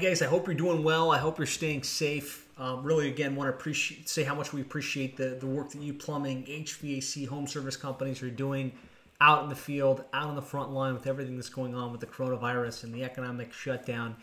Hey guys, I hope you're doing well. I hope you're staying safe. Um, really, again, want to appreciate say how much we appreciate the the work that you plumbing, HVAC, home service companies are doing out in the field, out on the front line with everything that's going on with the coronavirus and the economic shutdown.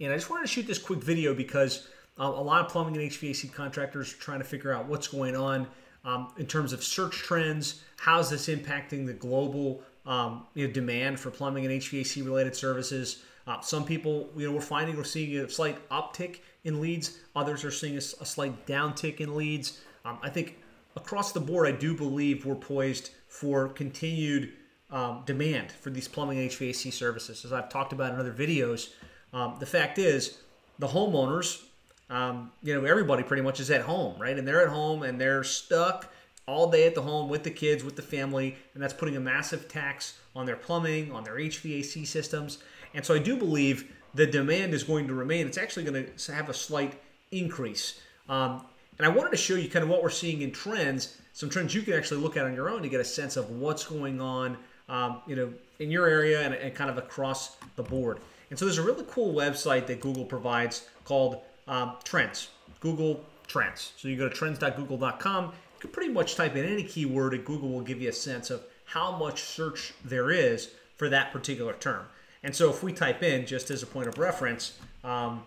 And I just wanted to shoot this quick video because uh, a lot of plumbing and HVAC contractors are trying to figure out what's going on um, in terms of search trends. How's this impacting the global um, you know, demand for plumbing and HVAC related services? Uh, some people, you know, we're finding we're seeing a slight uptick in leads. Others are seeing a, a slight downtick in leads. Um, I think across the board, I do believe we're poised for continued um, demand for these plumbing HVAC services. As I've talked about in other videos, um, the fact is the homeowners, um, you know, everybody pretty much is at home, right? And they're at home and they're stuck all day at the home with the kids, with the family, and that's putting a massive tax on their plumbing, on their HVAC systems. And so I do believe the demand is going to remain. It's actually going to have a slight increase. Um, and I wanted to show you kind of what we're seeing in trends, some trends you can actually look at on your own to get a sense of what's going on, um, you know, in your area and, and, kind of across the board. And so there's a really cool website that Google provides called um, Trends, Google Trends. So you go to trends.google.com. You can pretty much type in any keyword, and Google will give you a sense of how much search there is for that particular term. And so if we type in, just as a point of reference, um,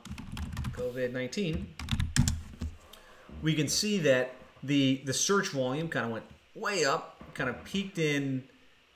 COVID-19, we can see that the, the search volume kind of went way up, kind of peaked in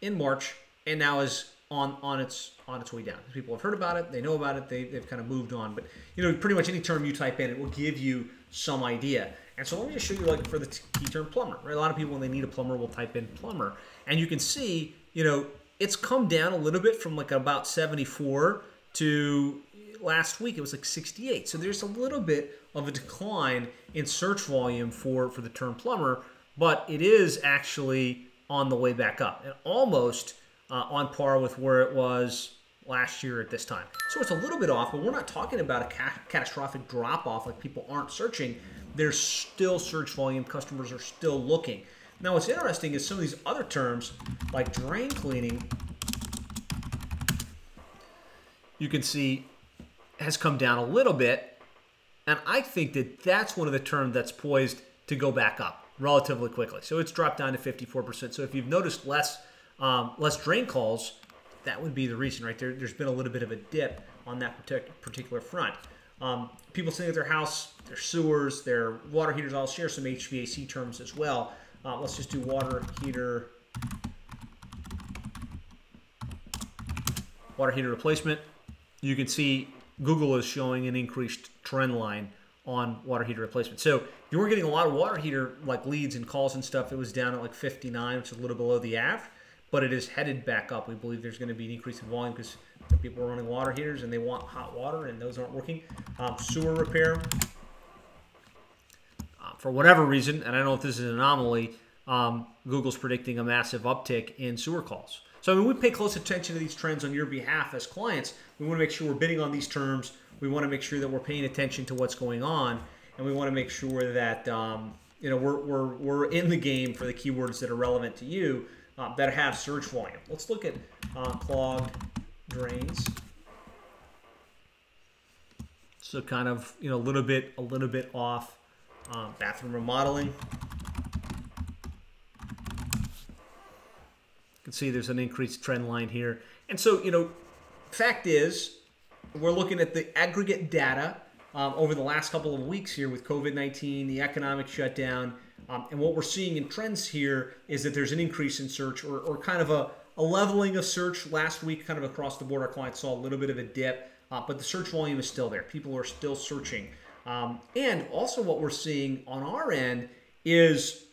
in March, and now is on on its on its way down. People have heard about it, they know about it, they, they've kind of moved on. But you know, pretty much any term you type in, it will give you some idea. And so let me just show you like for the key term plumber. Right, a lot of people when they need a plumber will type in plumber, and you can see, you know, it's come down a little bit from like about 74 to last week it was like 68 so there's a little bit of a decline in search volume for for the term plumber but it is actually on the way back up and almost uh, on par with where it was last year at this time so it's a little bit off but we're not talking about a ca- catastrophic drop off like people aren't searching there's still search volume customers are still looking now, what's interesting is some of these other terms, like drain cleaning, you can see has come down a little bit. And I think that that's one of the terms that's poised to go back up relatively quickly. So it's dropped down to 54%. So if you've noticed less um, less drain calls, that would be the reason, right? There, has been a little bit of a dip on that particular front. Um, people sitting at their house, their sewers, their water heaters, I'll share some HVAC terms as well. Uh, let's just do water heater. Water heater replacement. You can see Google is showing an increased trend line on water heater replacement. So you weren't getting a lot of water heater like leads and calls and stuff, it was down at like 59, which is a little below the average, but it is headed back up. We believe there's going to be an increase in volume because people are running water heaters and they want hot water and those aren't working. Um, sewer repair, for whatever reason, and I don't know if this is an anomaly, um, Google's predicting a massive uptick in sewer calls. So I mean, we pay close attention to these trends on your behalf as clients. We want to make sure we're bidding on these terms. We want to make sure that we're paying attention to what's going on, and we want to make sure that um, you know we're, we're, we're in the game for the keywords that are relevant to you uh, that have search volume. Let's look at uh, clogged drains. So kind of you know a little bit a little bit off um, bathroom remodeling. You can see there's an increased trend line here. And so, you know, fact is, we're looking at the aggregate data um, over the last couple of weeks here with COVID 19, the economic shutdown. Um, and what we're seeing in trends here is that there's an increase in search or, or kind of a, a, leveling of search. Last week, kind of across the board, our clients saw a little bit of a dip, uh, but the search volume is still there. People are still searching. Um, and also, what we're seeing on our end is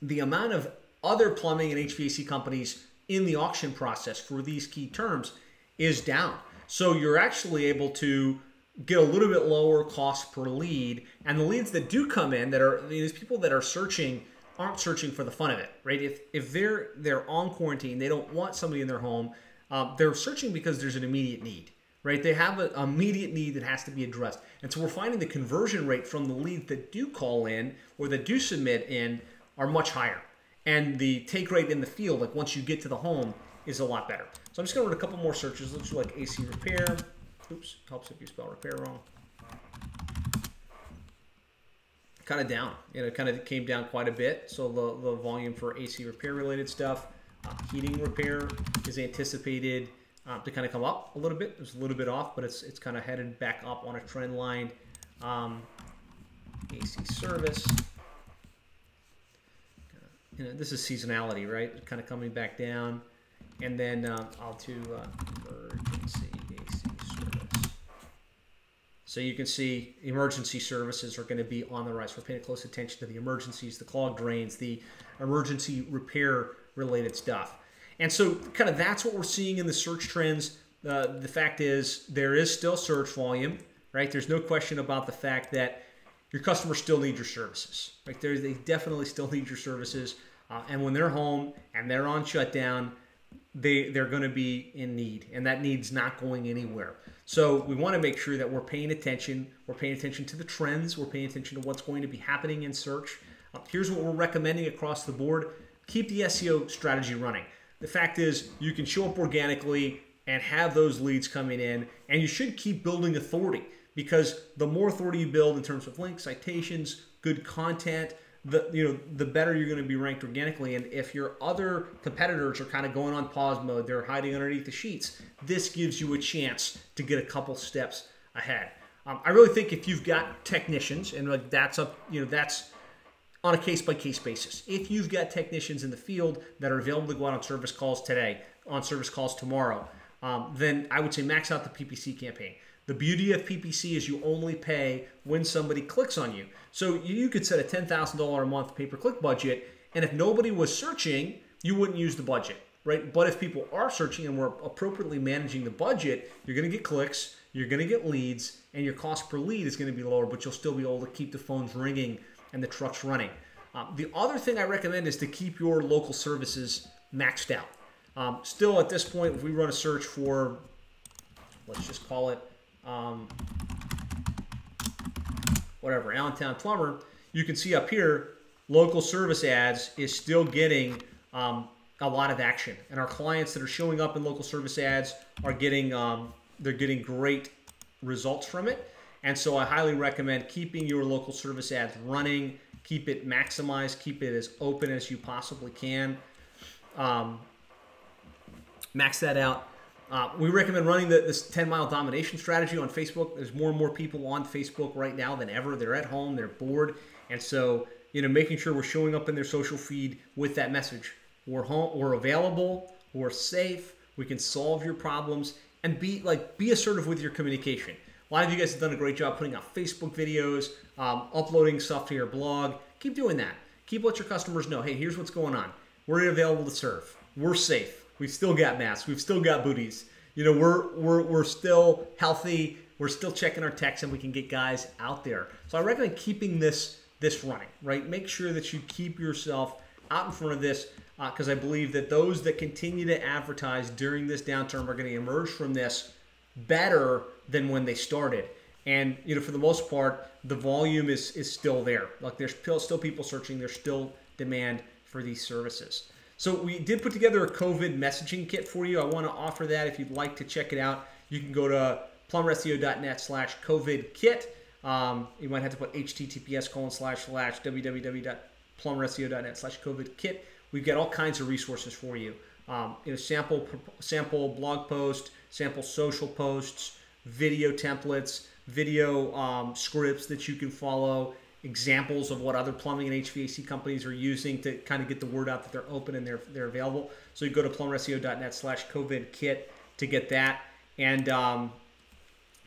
the amount of other plumbing and HVAC companies in the auction process for these key terms is down. So you're actually able to get a little bit lower cost per lead. And the leads that do come in that are these people that are searching aren't searching for the fun of it, right? If if they're they're on quarantine, they don't want somebody in their home. Uh, they're searching because there's an immediate need right? They have an immediate need that has to be addressed. And so we're finding the conversion rate from the leads that do call in or that do submit in are much higher. And the take rate in the field, like once you get to the home, is a lot better. So I'm just gonna run a couple more searches. Let's do like AC repair. Oops, helps if you spell repair wrong. Kind of down, you know, kind of came down quite a bit. So the, the volume for AC repair related stuff, uh, heating repair is anticipated um, to kind of come up a little bit. It's a little bit off, but it's it's kind of headed back up on a trend line. Um, AC service. You know, this is seasonality, right? Kind of coming back down. And then uh, I'll do uh, emergency AC service. So you can see emergency services are going to be on the rise. We're paying close attention to the emergencies, the clogged drains, the emergency repair related stuff. And so, kind of that's what we're seeing in the search trends. Uh, the fact is, there is still search volume, right? There's no question about the fact that your customers still need your services. Right? They're, they definitely still need your services. Uh, and when they're home and they're on shutdown, they they're going to be in need, and that need's not going anywhere. So we want to make sure that we're paying attention. We're paying attention to the trends. We're paying attention to what's going to be happening in search. Uh, here's what we're recommending across the board: keep the SEO strategy running. The fact is, you can show up organically and have those leads coming in, and you should keep building authority because the more authority you build in terms of links, citations, good content, the you know the better you're going to be ranked organically. And if your other competitors are kind of going on pause mode, they're hiding underneath the sheets. This gives you a chance to get a couple steps ahead. Um, I really think if you've got technicians and like that's up, you know that's on a case by case basis. If you've got technicians in the field that are available to go out on service calls today, on service calls tomorrow, um, then I would say max out the PPC campaign. The beauty of PPC is you only pay when somebody clicks on you. So you could set a $10,000 a month pay per click budget, and if nobody was searching, you wouldn't use the budget, right? But if people are searching and we're appropriately managing the budget, you're going to get clicks, you're going to get leads, and your cost per lead is going to be lower, but you'll still be able to keep the phones ringing and the trucks running. Um, the other thing I recommend is to keep your local services maxed out. Um, still, at this point, if we run a search for, let's just call it um, whatever, Allentown Plumber, you can see up here, local service ads is still getting um, a lot of action. And our clients that are showing up in local service ads are getting, um, they're getting great results from it. And so I highly recommend keeping your local service ads running, keep it maximized, keep it as open as you possibly can. Um, max that out. Uh, we recommend running the, this 10 mile domination strategy on Facebook. There's more and more people on Facebook right now than ever. They're at home, they're bored. And so, you know, making sure we're showing up in their social feed with that message. We're home, we're available, we're safe, we can solve your problems, and be like be assertive with your communication. A lot of you guys have done a great job putting out Facebook videos, um, uploading stuff to your blog. Keep doing that. Keep let your customers know, hey, here's what's going on. We're available to serve. We're safe We've still got masks. We've still got booties. You know, we're we're we're still healthy. We're still checking our texts, and we can get guys out there. So I recommend keeping this this running. Right, make sure that you keep yourself out in front of this because uh, I believe that those that continue to advertise during this downturn are going to emerge from this better than when they started. And you know, for the most part, the volume is is still there. Like there's still still people searching. There's still demand for these services. So we did put together a COVID messaging kit for you. I want to offer that if you'd like to check it out. You can go to plumberseo.net slash COVID kit. Um, you might have to put https colon slash slash www.plumberseo.net slash COVID kit. We've got all kinds of resources for you. Um, you know, sample sample blog post, sample social posts, video templates, video um, scripts that you can follow, examples of what other plumbing and HVAC companies are using to kind of get the word out that they're open and they're they're available. So you go to plumberseo.net slash COVID kit to get that. And um,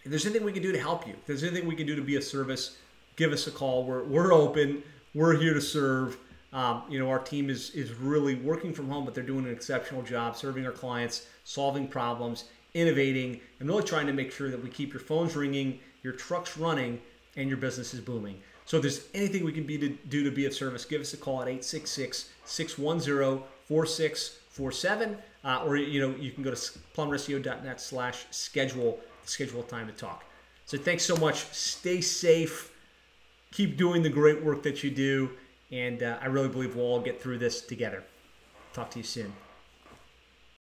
if there's anything we can do to help you, if there's anything we can do to be a service, give us a call. We're, we're open. We're here to serve. Um, you know, our team is, is really working from home, but they're doing an exceptional job serving our clients, solving problems, innovating, and really trying to make sure that we keep your phones ringing, your trucks running, and your business is booming. So if there's anything we can be to do to be of service, give us a call at 866-610-4647. Uh, or you know you can go to plumberseo.net slash schedule schedule time to talk. So thanks so much. Stay safe. Keep doing the great work that you do. And uh, I really believe we'll all get through this together. Talk to you soon.